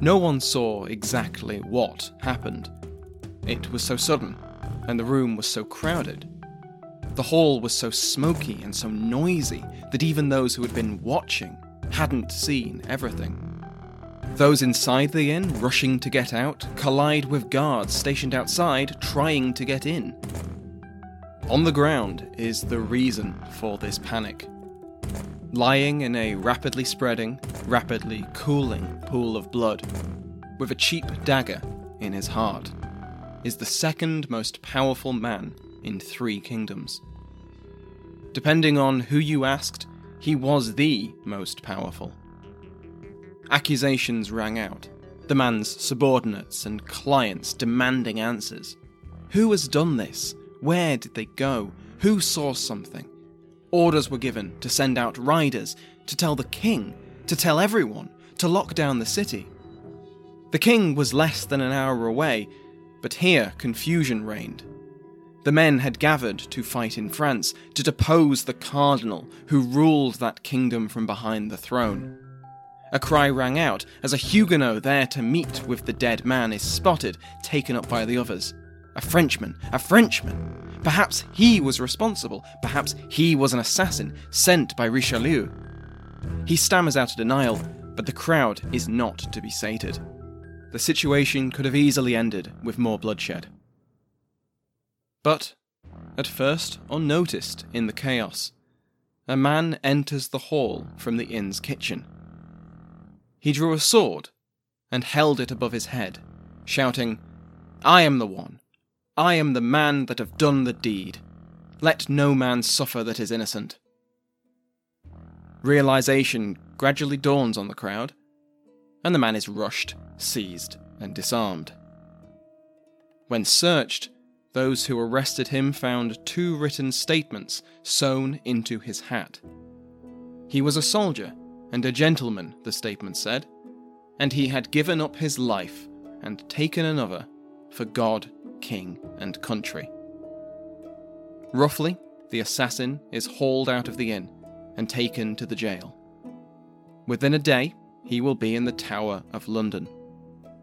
No one saw exactly what happened. It was so sudden, and the room was so crowded. The hall was so smoky and so noisy that even those who had been watching hadn't seen everything. Those inside the inn, rushing to get out, collide with guards stationed outside, trying to get in. On the ground is the reason for this panic. Lying in a rapidly spreading, rapidly cooling pool of blood, with a cheap dagger in his heart, is the second most powerful man in three kingdoms. Depending on who you asked, he was the most powerful. Accusations rang out, the man's subordinates and clients demanding answers. Who has done this? Where did they go? Who saw something? Orders were given to send out riders, to tell the king, to tell everyone, to lock down the city. The king was less than an hour away, but here confusion reigned. The men had gathered to fight in France, to depose the cardinal who ruled that kingdom from behind the throne. A cry rang out as a Huguenot there to meet with the dead man is spotted, taken up by the others. A Frenchman, a Frenchman! Perhaps he was responsible, perhaps he was an assassin sent by Richelieu. He stammers out a denial, but the crowd is not to be sated. The situation could have easily ended with more bloodshed. But, at first unnoticed in the chaos, a man enters the hall from the inn's kitchen. He drew a sword and held it above his head, shouting, I am the one. I am the man that have done the deed. Let no man suffer that is innocent. Realization gradually dawns on the crowd, and the man is rushed, seized, and disarmed. When searched, those who arrested him found two written statements sewn into his hat. He was a soldier and a gentleman, the statement said, and he had given up his life and taken another for God, King, and country. Roughly, the assassin is hauled out of the inn and taken to the jail. Within a day, he will be in the Tower of London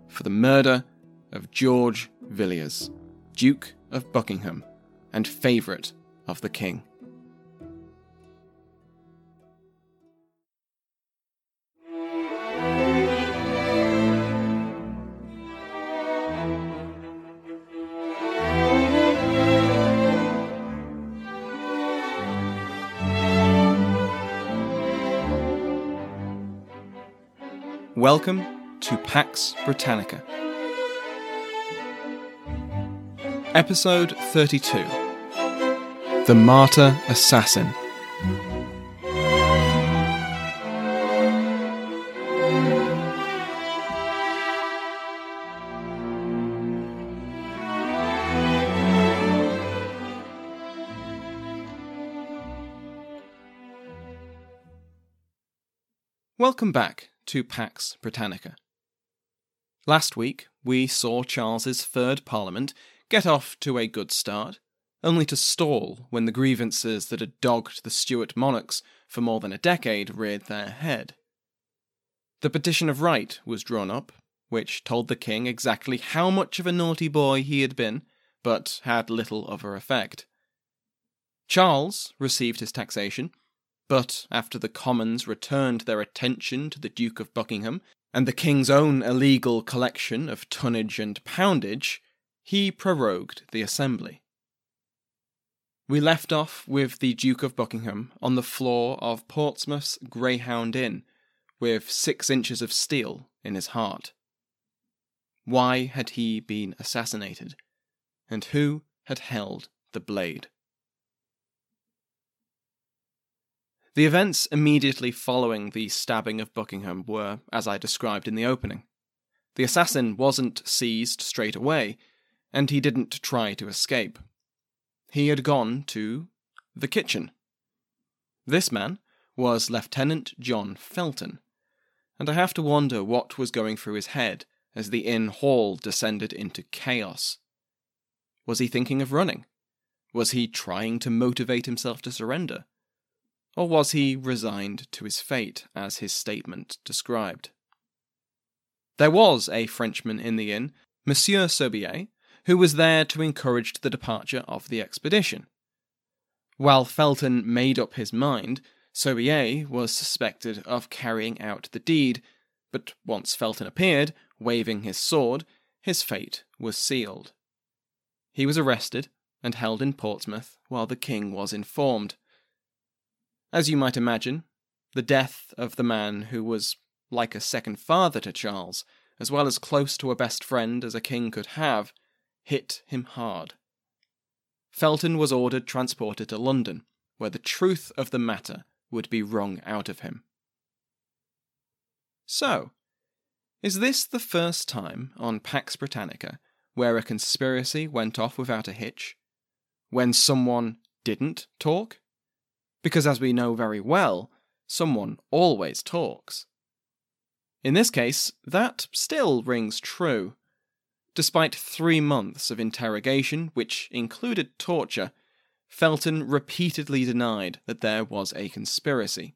for the murder of George Villiers, Duke of Buckingham and favourite of the King. Welcome to Pax Britannica. Episode 32 The Martyr Assassin. Welcome back to Pax Britannica. Last week, we saw Charles's third parliament get off to a good start, only to stall when the grievances that had dogged the Stuart monarchs for more than a decade reared their head. The Petition of Right was drawn up, which told the king exactly how much of a naughty boy he had been, but had little other effect. Charles received his taxation, but after the Commons returned their attention to the Duke of Buckingham and the King's own illegal collection of tonnage and poundage, he prorogued the Assembly. We left off with the Duke of Buckingham on the floor of Portsmouth's Greyhound Inn, with six inches of steel in his heart. Why had he been assassinated? And who had held the blade? The events immediately following the stabbing of Buckingham were as I described in the opening. The assassin wasn't seized straight away, and he didn't try to escape. He had gone to the kitchen. This man was Lieutenant John Felton, and I have to wonder what was going through his head as the inn hall descended into chaos. Was he thinking of running? Was he trying to motivate himself to surrender? Or was he resigned to his fate, as his statement described? There was a Frenchman in the inn, Monsieur Soubise, who was there to encourage the departure of the expedition. While Felton made up his mind, Soubise was suspected of carrying out the deed, but once Felton appeared, waving his sword, his fate was sealed. He was arrested and held in Portsmouth while the king was informed. As you might imagine, the death of the man who was like a second father to Charles, as well as close to a best friend as a king could have, hit him hard. Felton was ordered transported to London, where the truth of the matter would be wrung out of him. So, is this the first time on Pax Britannica where a conspiracy went off without a hitch? When someone didn't talk? Because as we know very well, someone always talks. In this case, that still rings true. Despite three months of interrogation, which included torture, Felton repeatedly denied that there was a conspiracy.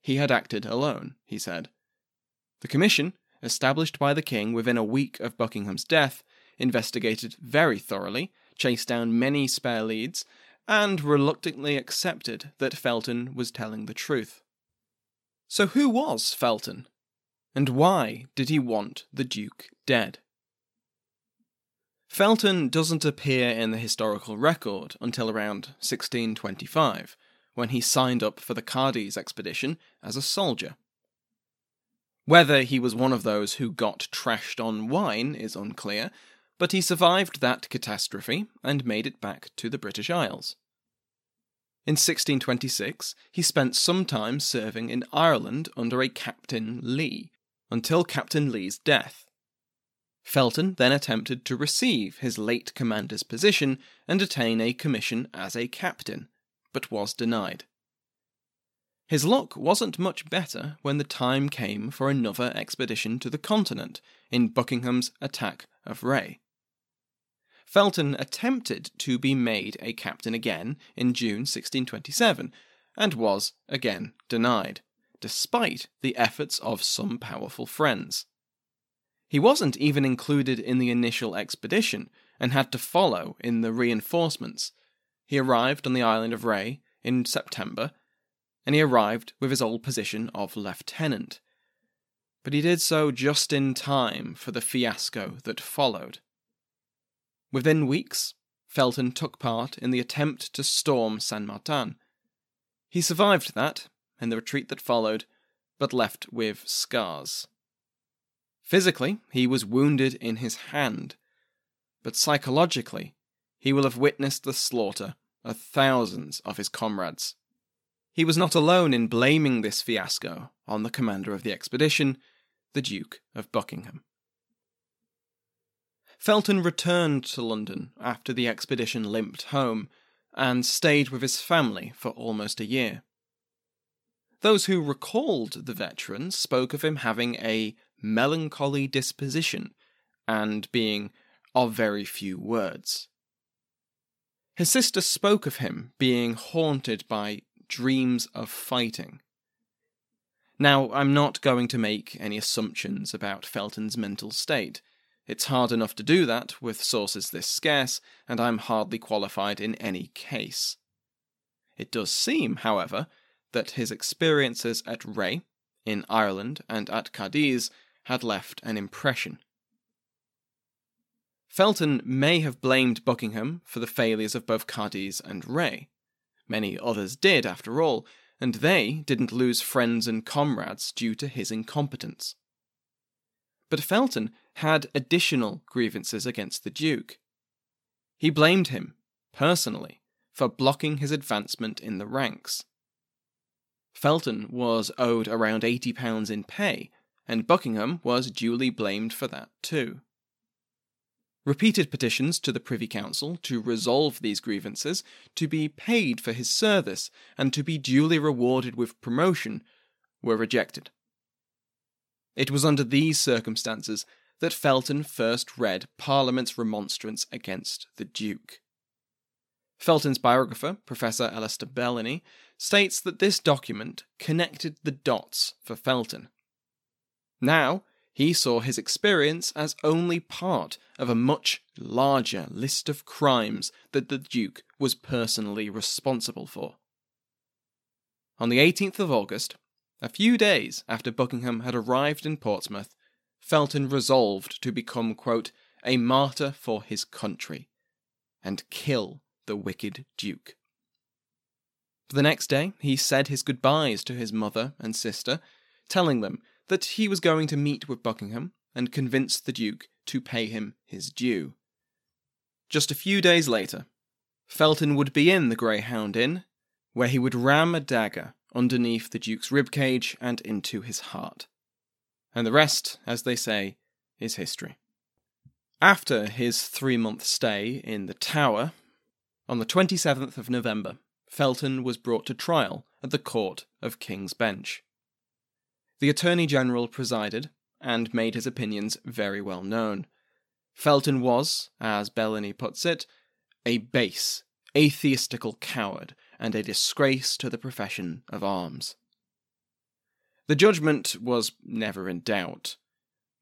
He had acted alone, he said. The commission, established by the king within a week of Buckingham's death, investigated very thoroughly, chased down many spare leads, and reluctantly accepted that Felton was telling the truth. So, who was Felton? And why did he want the Duke dead? Felton doesn't appear in the historical record until around 1625, when he signed up for the Cadiz expedition as a soldier. Whether he was one of those who got trashed on wine is unclear, but he survived that catastrophe and made it back to the British Isles. In 1626, he spent some time serving in Ireland under a Captain Lee, until Captain Lee's death. Felton then attempted to receive his late commander's position and attain a commission as a captain, but was denied. His luck wasn't much better when the time came for another expedition to the continent in Buckingham's attack of Rhe. Felton attempted to be made a captain again in June 1627, and was again denied, despite the efforts of some powerful friends. He wasn't even included in the initial expedition and had to follow in the reinforcements. He arrived on the island of Rhe in September, and he arrived with his old position of lieutenant. But he did so just in time for the fiasco that followed. Within weeks, Felton took part in the attempt to storm Saint Martin. He survived that, and the retreat that followed, but left with scars. Physically, he was wounded in his hand, but psychologically, he will have witnessed the slaughter of thousands of his comrades. He was not alone in blaming this fiasco on the commander of the expedition, the Duke of Buckingham. Felton returned to London after the expedition limped home and stayed with his family for almost a year. Those who recalled the veteran spoke of him having a melancholy disposition and being of very few words. His sister spoke of him being haunted by dreams of fighting. Now, I'm not going to make any assumptions about Felton's mental state. It's hard enough to do that with sources this scarce, and I'm hardly qualified in any case. It does seem, however, that his experiences at Rhe, in Ireland, and at Cadiz had left an impression. Felton may have blamed Buckingham for the failures of both Cadiz and Rhe. Many others did, after all, and they didn't lose friends and comrades due to his incompetence. But Felton had additional grievances against the Duke. He blamed him, personally, for blocking his advancement in the ranks. Felton was owed around £80 in pay, and Buckingham was duly blamed for that too. Repeated petitions to the Privy Council to resolve these grievances, to be paid for his service, and to be duly rewarded with promotion were rejected. It was under these circumstances that Felton first read Parliament's remonstrance against the Duke. Felton's biographer, Professor Alastair Bellany, states that this document connected the dots for Felton. Now, he saw his experience as only part of a much larger list of crimes that the Duke was personally responsible for. On the 18th of August, a few days after Buckingham had arrived in Portsmouth, Felton resolved to become, quote, a martyr for his country and kill the wicked Duke. The next day, he said his goodbyes to his mother and sister, telling them that he was going to meet with Buckingham and convince the Duke to pay him his due. Just a few days later, Felton would be in the Greyhound Inn, where he would ram a dagger underneath the Duke's ribcage and into his heart. And the rest, as they say, is history. After his three month stay in the Tower, on the 27th of November, Felton was brought to trial at the Court of King's Bench. The Attorney General presided and made his opinions very well known. Felton was, as Bellany puts it, a base, atheistical coward and a disgrace to the profession of arms. The judgment was never in doubt.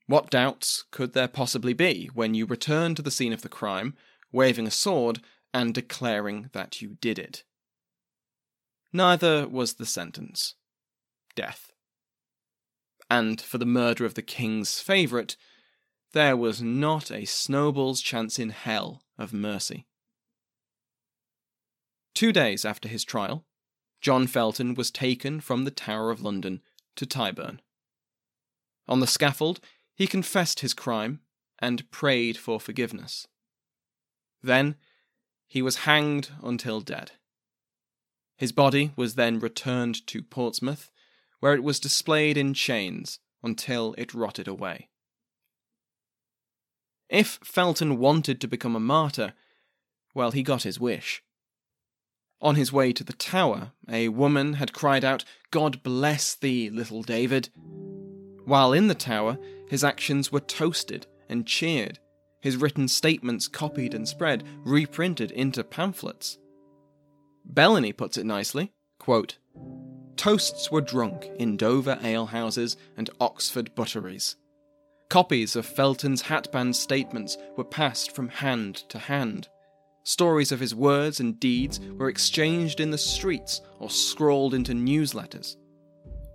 What doubts could there possibly be when you return to the scene of the crime, waving a sword, and declaring that you did it? Neither was the sentence death. And for the murder of the king's favourite, there was not a snowball's chance in hell of mercy. Two days after his trial, John Felton was taken from the Tower of London to Tyburn. On the scaffold, he confessed his crime and prayed for forgiveness. Then he was hanged until dead. His body was then returned to Portsmouth, where it was displayed in chains until it rotted away. If Felton wanted to become a martyr, well, he got his wish. On his way to the tower, a woman had cried out, God bless thee, little David. While in the tower, his actions were toasted and cheered, his written statements copied and spread, reprinted into pamphlets. Bellany puts it nicely quote, Toasts were drunk in Dover alehouses and Oxford butteries. Copies of Felton's hatband statements were passed from hand to hand. Stories of his words and deeds were exchanged in the streets or scrawled into newsletters.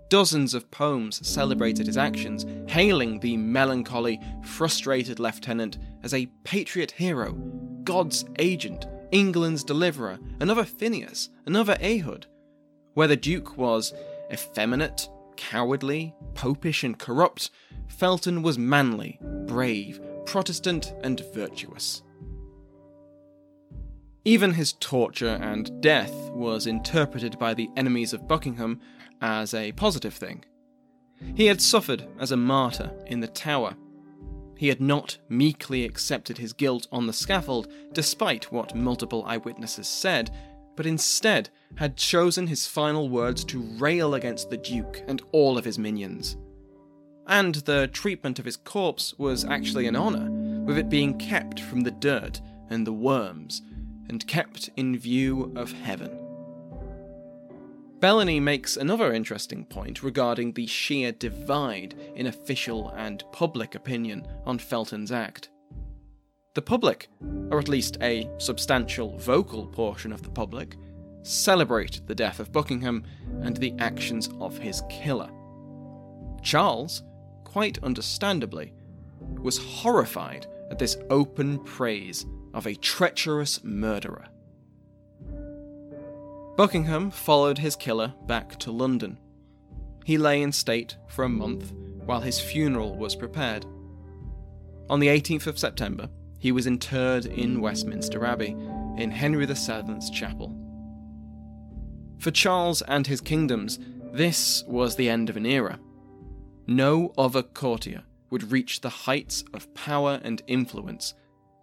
Dozens of poems celebrated his actions, hailing the melancholy, frustrated lieutenant as a patriot hero, God's agent, England's deliverer, another Phineas, another Ehud. Where the Duke was effeminate, cowardly, popish, and corrupt, Felton was manly, brave, Protestant, and virtuous. Even his torture and death was interpreted by the enemies of Buckingham as a positive thing. He had suffered as a martyr in the Tower, he had not meekly accepted his guilt on the scaffold, despite what multiple eyewitnesses said, but instead had chosen his final words to rail against the Duke and all of his minions. And the treatment of his corpse was actually an honour, with it being kept from the dirt and the worms, and kept in view of heaven. Bellany makes another interesting point regarding the sheer divide in official and public opinion on Felton's act. The public, or at least a substantial vocal portion of the public, celebrated the death of Buckingham and the actions of his killer. Charles, quite understandably, was horrified at this open praise of a treacherous murderer. Buckingham followed his killer back to London. He lay in state for a month while his funeral was prepared. On the 18th of September, he was interred in Westminster Abbey, in Henry VII's chapel. For Charles and his kingdoms, this was the end of an era. No other courtier would reach the heights of power and influence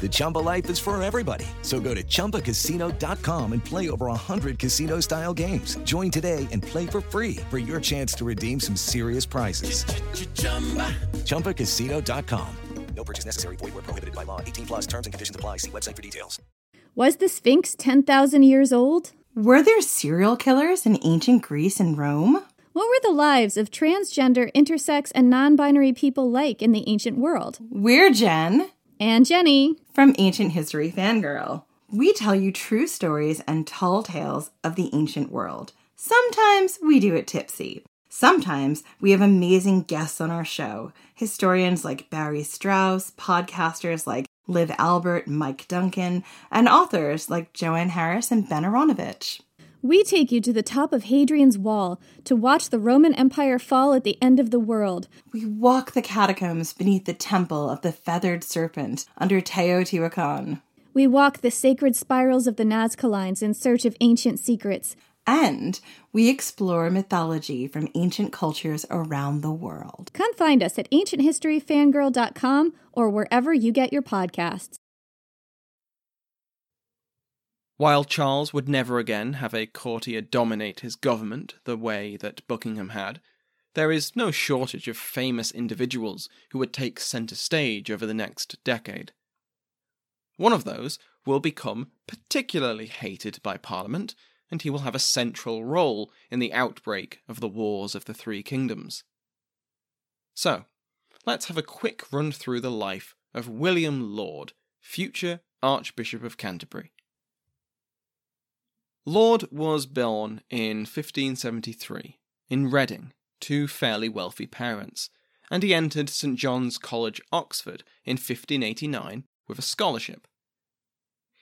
The Chumba life is for everybody. So go to ChumbaCasino.com and play over 100 casino style games. Join today and play for free for your chance to redeem some serious prizes. ChumbaCasino.com. No purchase necessary. Void where prohibited by law. 18 plus terms and conditions apply. See website for details. Was the Sphinx 10,000 years old? Were there serial killers in ancient Greece and Rome? What were the lives of transgender, intersex, and non binary people like in the ancient world? We're Jen And Jenny. from Ancient History Fangirl. We tell you true stories and tall tales of the ancient world. Sometimes we do it tipsy. Sometimes we have amazing guests on our show historians like Barry Strauss, podcasters like Liv Albert, Mike Duncan, and authors like Joanne Harris and Ben Aaronovitch. We take you to the top of Hadrian's Wall to watch the Roman Empire fall at the end of the world. We walk the catacombs beneath the temple of the feathered serpent under Teotihuacan. We walk the sacred spirals of the Nazca Lines in search of ancient secrets. And we explore mythology from ancient cultures around the world. Come find us at ancienthistoryfangirl.com or wherever you get your podcasts. While Charles would never again have a courtier dominate his government the way that Buckingham had, there is no shortage of famous individuals who would take centre stage over the next decade. One of those will become particularly hated by Parliament, and he will have a central role in the outbreak of the Wars of the Three Kingdoms. So, let's have a quick run through the life of William Laud, future Archbishop of Canterbury. Laud was born in 1573 in Reading to fairly wealthy parents, and he entered St John's College, Oxford in 1589 with a scholarship.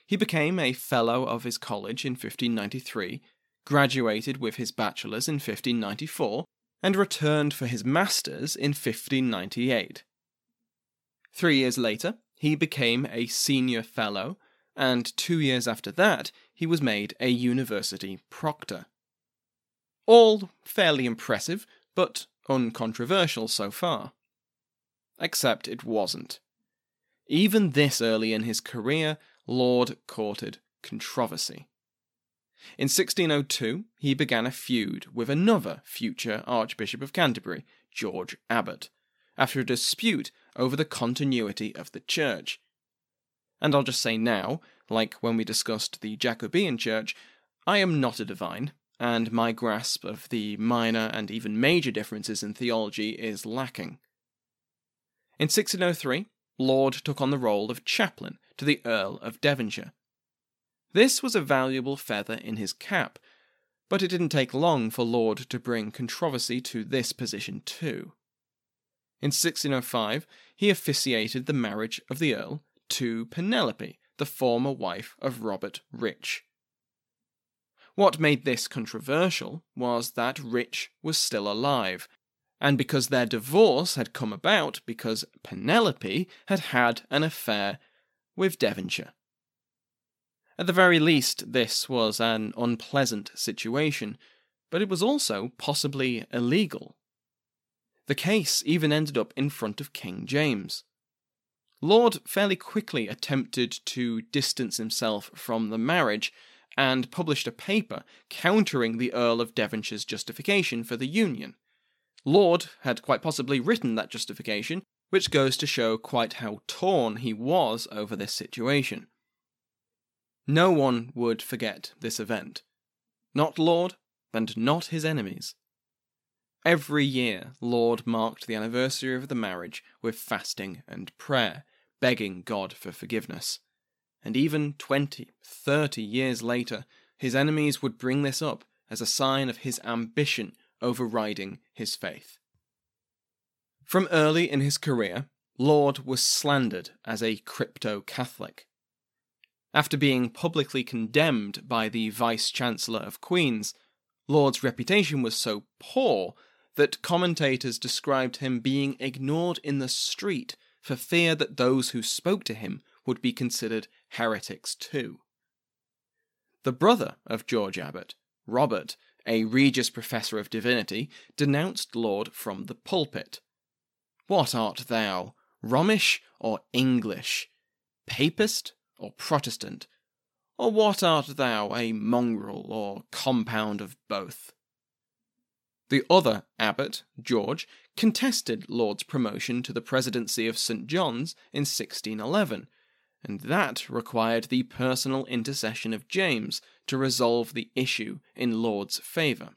He became a Fellow of his college in 1593, graduated with his bachelor's in 1594, and returned for his master's in 1598. Three years later, he became a Senior Fellow, and two years after that, he was made a university proctor. All fairly impressive, but uncontroversial so far. Except it wasn't. Even this early in his career, Laud courted controversy. In 1602, he began a feud with another future Archbishop of Canterbury, George Abbot, after a dispute over the continuity of the church. And I'll just say now, like when we discussed the Jacobean Church, I am not a divine, and my grasp of the minor and even major differences in theology is lacking. In 1603, Laud took on the role of chaplain to the Earl of Devonshire. This was a valuable feather in his cap, but it didn't take long for Laud to bring controversy to this position too. In 1605, he officiated the marriage of the Earl to Penelope, the former wife of Robert Rich. What made this controversial was that Rich was still alive, and because their divorce had come about because Penelope had had an affair with Devonshire. At the very least, this was an unpleasant situation, but it was also possibly illegal. The case even ended up in front of King James. Laud fairly quickly attempted to distance himself from the marriage and published a paper countering the Earl of Devonshire's justification for the union. Laud had quite possibly written that justification which goes to show quite how torn he was over this situation. No one would forget this event. Not Laud, and not his enemies. Every year, Laud marked the anniversary of the marriage with fasting and prayer, begging God for forgiveness. And even twenty, thirty years later, his enemies would bring this up as a sign of his ambition overriding his faith. From early in his career, Laud was slandered as a crypto Catholic. After being publicly condemned by the Vice Chancellor of Queen's, Laud's reputation was so poor that commentators described him being ignored in the street for fear that those who spoke to him would be considered heretics too. The brother of George Abbot, Robert, a Regius Professor of Divinity, denounced Laud from the pulpit. What art thou, Romish or English? Papist or Protestant? Or what art thou, a mongrel or compound of both? The other Abbot, George, contested Laud's promotion to the presidency of St. John's in 1611, and that required the personal intercession of James to resolve the issue in Laud's favour.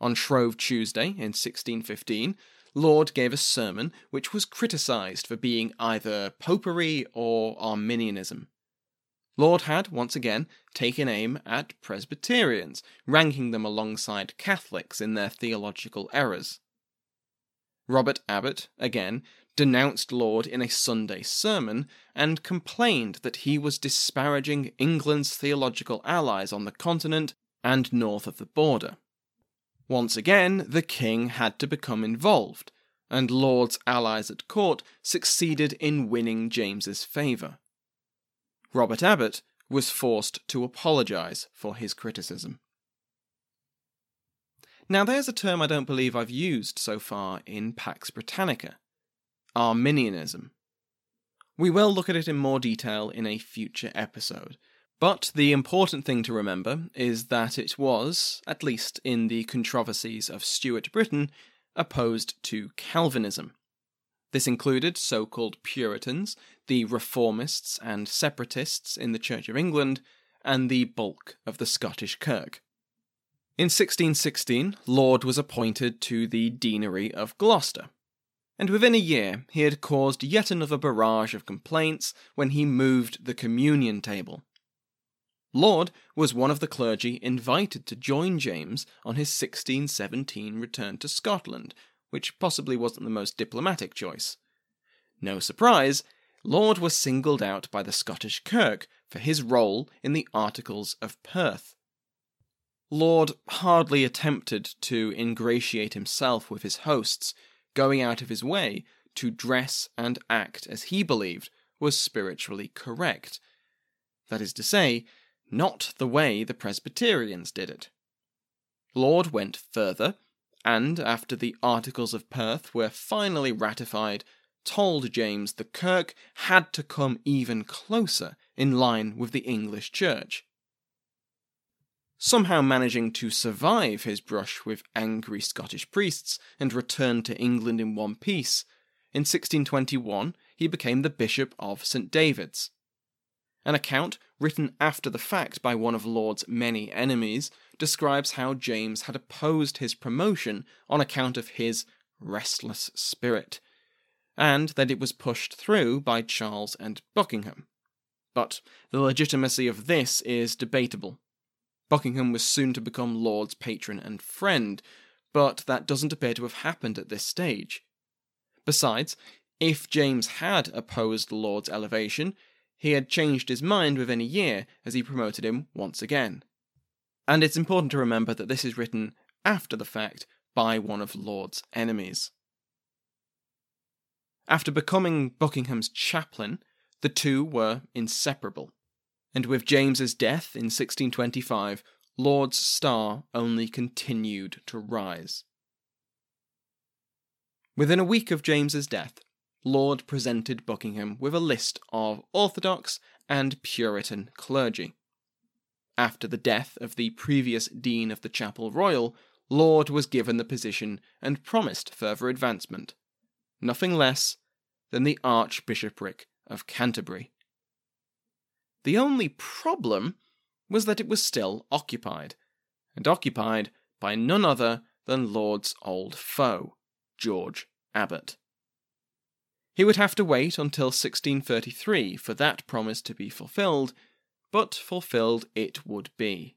On Shrove Tuesday in 1615, Laud gave a sermon which was criticised for being either popery or Arminianism. Laud had, once again, taken aim at Presbyterians, ranking them alongside Catholics in their theological errors. Robert Abbot, again, denounced Laud in a Sunday sermon and complained that he was disparaging England's theological allies on the continent and north of the border. Once again, the king had to become involved, and Laud's allies at court succeeded in winning James's favour. Robert Abbot was forced to apologise for his criticism. Now, there's a term I don't believe I've used so far in Pax Britannica Arminianism. We will look at it in more detail in a future episode, but the important thing to remember is that it was, at least in the controversies of Stuart Britain, opposed to Calvinism. This included so called Puritans, the Reformists and Separatists in the Church of England, and the bulk of the Scottish Kirk. In 1616, Laud was appointed to the Deanery of Gloucester, and within a year he had caused yet another barrage of complaints when he moved the communion table. Laud was one of the clergy invited to join James on his 1617 return to Scotland, which possibly wasn't the most diplomatic choice. No surprise, Laud was singled out by the Scottish Kirk for his role in the Articles of Perth. Laud hardly attempted to ingratiate himself with his hosts, going out of his way to dress and act as he believed was spiritually correct. That is to say, not the way the Presbyterians did it. Laud went further, and after the Articles of Perth were finally ratified, told James the Kirk had to come even closer in line with the English Church somehow managing to survive his brush with angry Scottish priests and return to England in one piece, in 1621 he became the Bishop of St. David's. An account written after the fact by one of Laud's many enemies describes how James had opposed his promotion on account of his restless spirit, and that it was pushed through by Charles and Buckingham. But the legitimacy of this is debatable. Buckingham was soon to become Laud's patron and friend, but that doesn't appear to have happened at this stage. Besides, if James had opposed Laud's elevation, he had changed his mind within a year as he promoted him once again. And it's important to remember that this is written after the fact by one of Laud's enemies. After becoming Buckingham's chaplain, the two were inseparable and with James's death in 1625, Laud's star only continued to rise. Within a week of James's death, Laud presented Buckingham with a list of Orthodox and Puritan clergy. After the death of the previous Dean of the Chapel Royal, Laud was given the position and promised further advancement. Nothing less than the Archbishopric of Canterbury. The only problem was that it was still occupied, and occupied by none other than Laud's old foe, George Abbot. He would have to wait until 1633 for that promise to be fulfilled, but fulfilled it would be.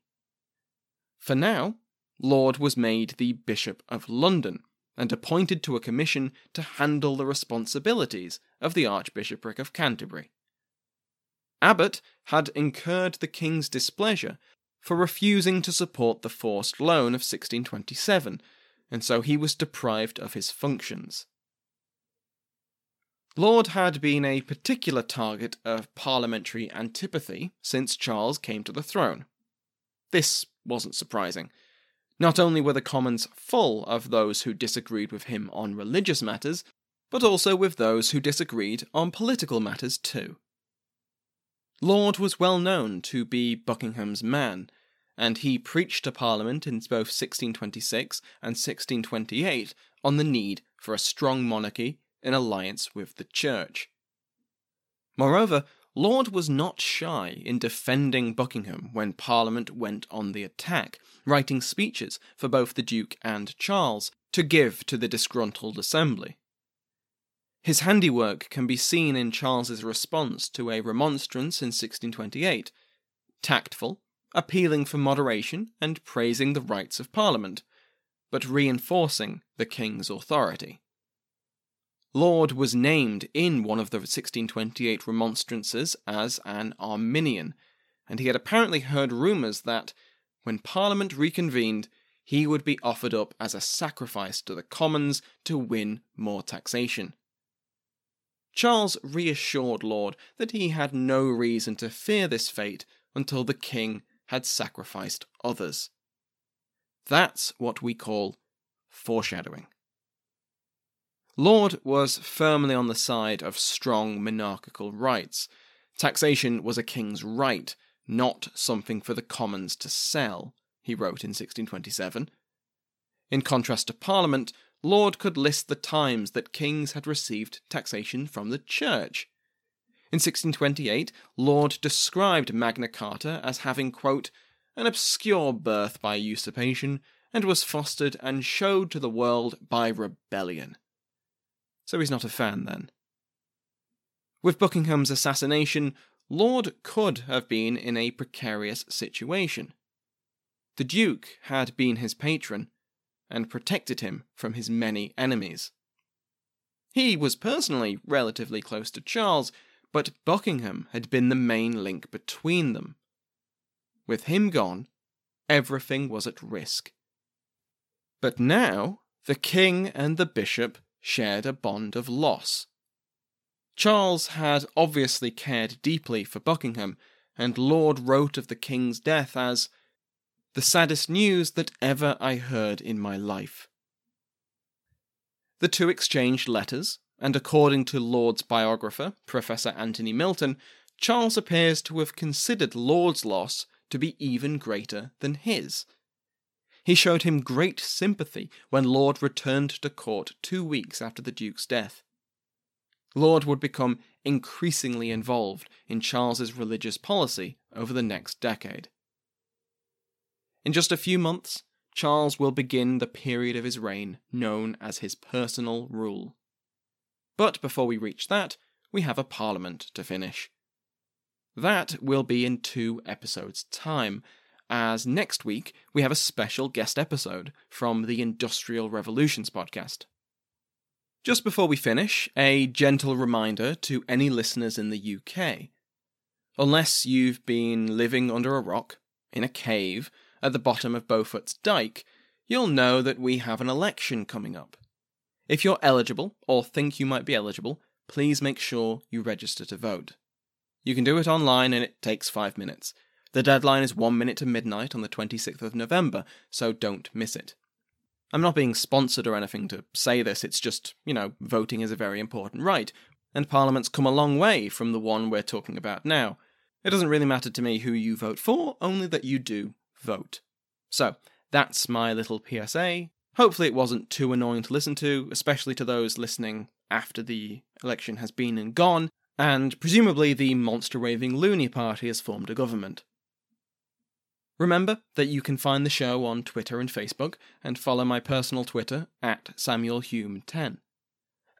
For now, Laud was made the Bishop of London and appointed to a commission to handle the responsibilities of the Archbishopric of Canterbury. Abbot had incurred the king's displeasure for refusing to support the forced loan of 1627, and so he was deprived of his functions. Laud had been a particular target of parliamentary antipathy since Charles came to the throne. This wasn't surprising. Not only were the Commons full of those who disagreed with him on religious matters, but also with those who disagreed on political matters too. Laud was well known to be Buckingham's man, and he preached to Parliament in both 1626 and 1628 on the need for a strong monarchy in alliance with the Church. Moreover, Laud was not shy in defending Buckingham when Parliament went on the attack, writing speeches for both the Duke and Charles to give to the disgruntled assembly. His handiwork can be seen in Charles's response to a remonstrance in 1628, tactful, appealing for moderation and praising the rights of Parliament, but reinforcing the king's authority. Laud was named in one of the 1628 remonstrances as an Arminian, and he had apparently heard rumours that, when Parliament reconvened, he would be offered up as a sacrifice to the Commons to win more taxation. Charles reassured Laud that he had no reason to fear this fate until the king had sacrificed others. That's what we call foreshadowing. Laud was firmly on the side of strong monarchical rights. Taxation was a king's right, not something for the commons to sell, he wrote in 1627. In contrast to Parliament, Laud could list the times that kings had received taxation from the church. In 1628, Laud described Magna Carta as having, quote, an obscure birth by usurpation, and was fostered and showed to the world by rebellion. So he's not a fan then. With Buckingham's assassination, Laud could have been in a precarious situation. The Duke had been his patron, and protected him from his many enemies. He was personally relatively close to Charles, but Buckingham had been the main link between them. With him gone, everything was at risk. But now, the king and the bishop shared a bond of loss. Charles had obviously cared deeply for Buckingham, and Laud wrote of the king's death as the saddest news that ever I heard in my life. The two exchanged letters, and according to Laud's biographer, Professor Anthony Milton, Charles appears to have considered Laud's loss to be even greater than his. He showed him great sympathy when Laud returned to court two weeks after the Duke's death. Laud would become increasingly involved in Charles's religious policy over the next decade. In just a few months, Charles will begin the period of his reign known as his personal rule. But before we reach that, we have a parliament to finish. That will be in two episodes' time, as next week we have a special guest episode from the Industrial Revolutions podcast. Just before we finish, a gentle reminder to any listeners in the UK. Unless you've been living under a rock, in a cave, at the bottom of Beaufort's Dyke, you'll know that we have an election coming up. If you're eligible, or think you might be eligible, please make sure you register to vote. You can do it online and it takes five minutes. The deadline is one minute to midnight on the 26th of November, so don't miss it. I'm not being sponsored or anything to say this, it's just, you know, voting is a very important right, and Parliament's come a long way from the one we're talking about now. It doesn't really matter to me who you vote for, only that you do vote. So, that's my little PSA. Hopefully, it wasn't too annoying to listen to, especially to those listening after the election has been and gone, and presumably the monster raving loony party has formed a government. Remember that you can find the show on Twitter and Facebook, and follow my personal Twitter at SamuelHume10.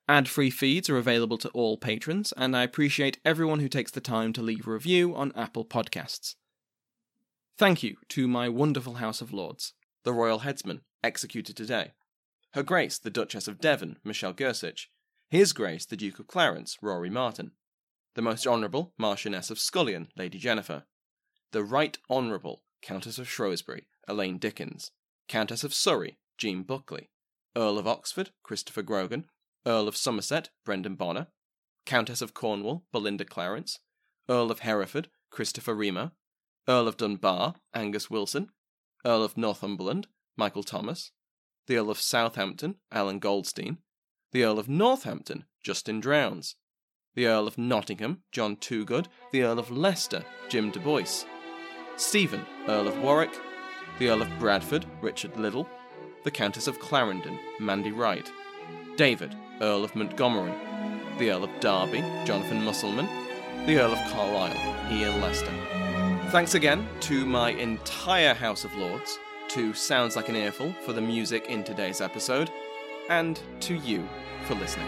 Ad free feeds are available to all patrons, and I appreciate everyone who takes the time to leave a review on Apple Podcasts. Thank you to my wonderful House of Lords, the Royal Headsman, executed today, Her Grace the Duchess of Devon, Michelle Gersich, His Grace the Duke of Clarence, Rory Martin, the Most Honourable Marchioness of Scullion, Lady Jennifer, the Right Honourable Countess of Shrewsbury, Elaine Dickens, Countess of Surrey, Jean Buckley, Earl of Oxford, Christopher Grogan, Earl of Somerset, Brendan Bonner, Countess of Cornwall, Belinda Clarence, Earl of Hereford, Christopher Remo, Earl of Dunbar, Angus Wilson, Earl of Northumberland, Michael Thomas, the Earl of Southampton, Alan Goldstein, the Earl of Northampton, Justin Drowns, the Earl of Nottingham, John Toogood, the Earl of Leicester, Jim Du Bois, Stephen, Earl of Warwick, the Earl of Bradford, Richard Liddell, the Countess of Clarendon, Mandy Wright, David, Earl of Montgomery, the Earl of Derby, Jonathan Musselman, the Earl of Carlisle, Ian Lester. Thanks again to my entire House of Lords, to Sounds Like an Earful for the music in today's episode, and to you for listening.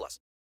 plus.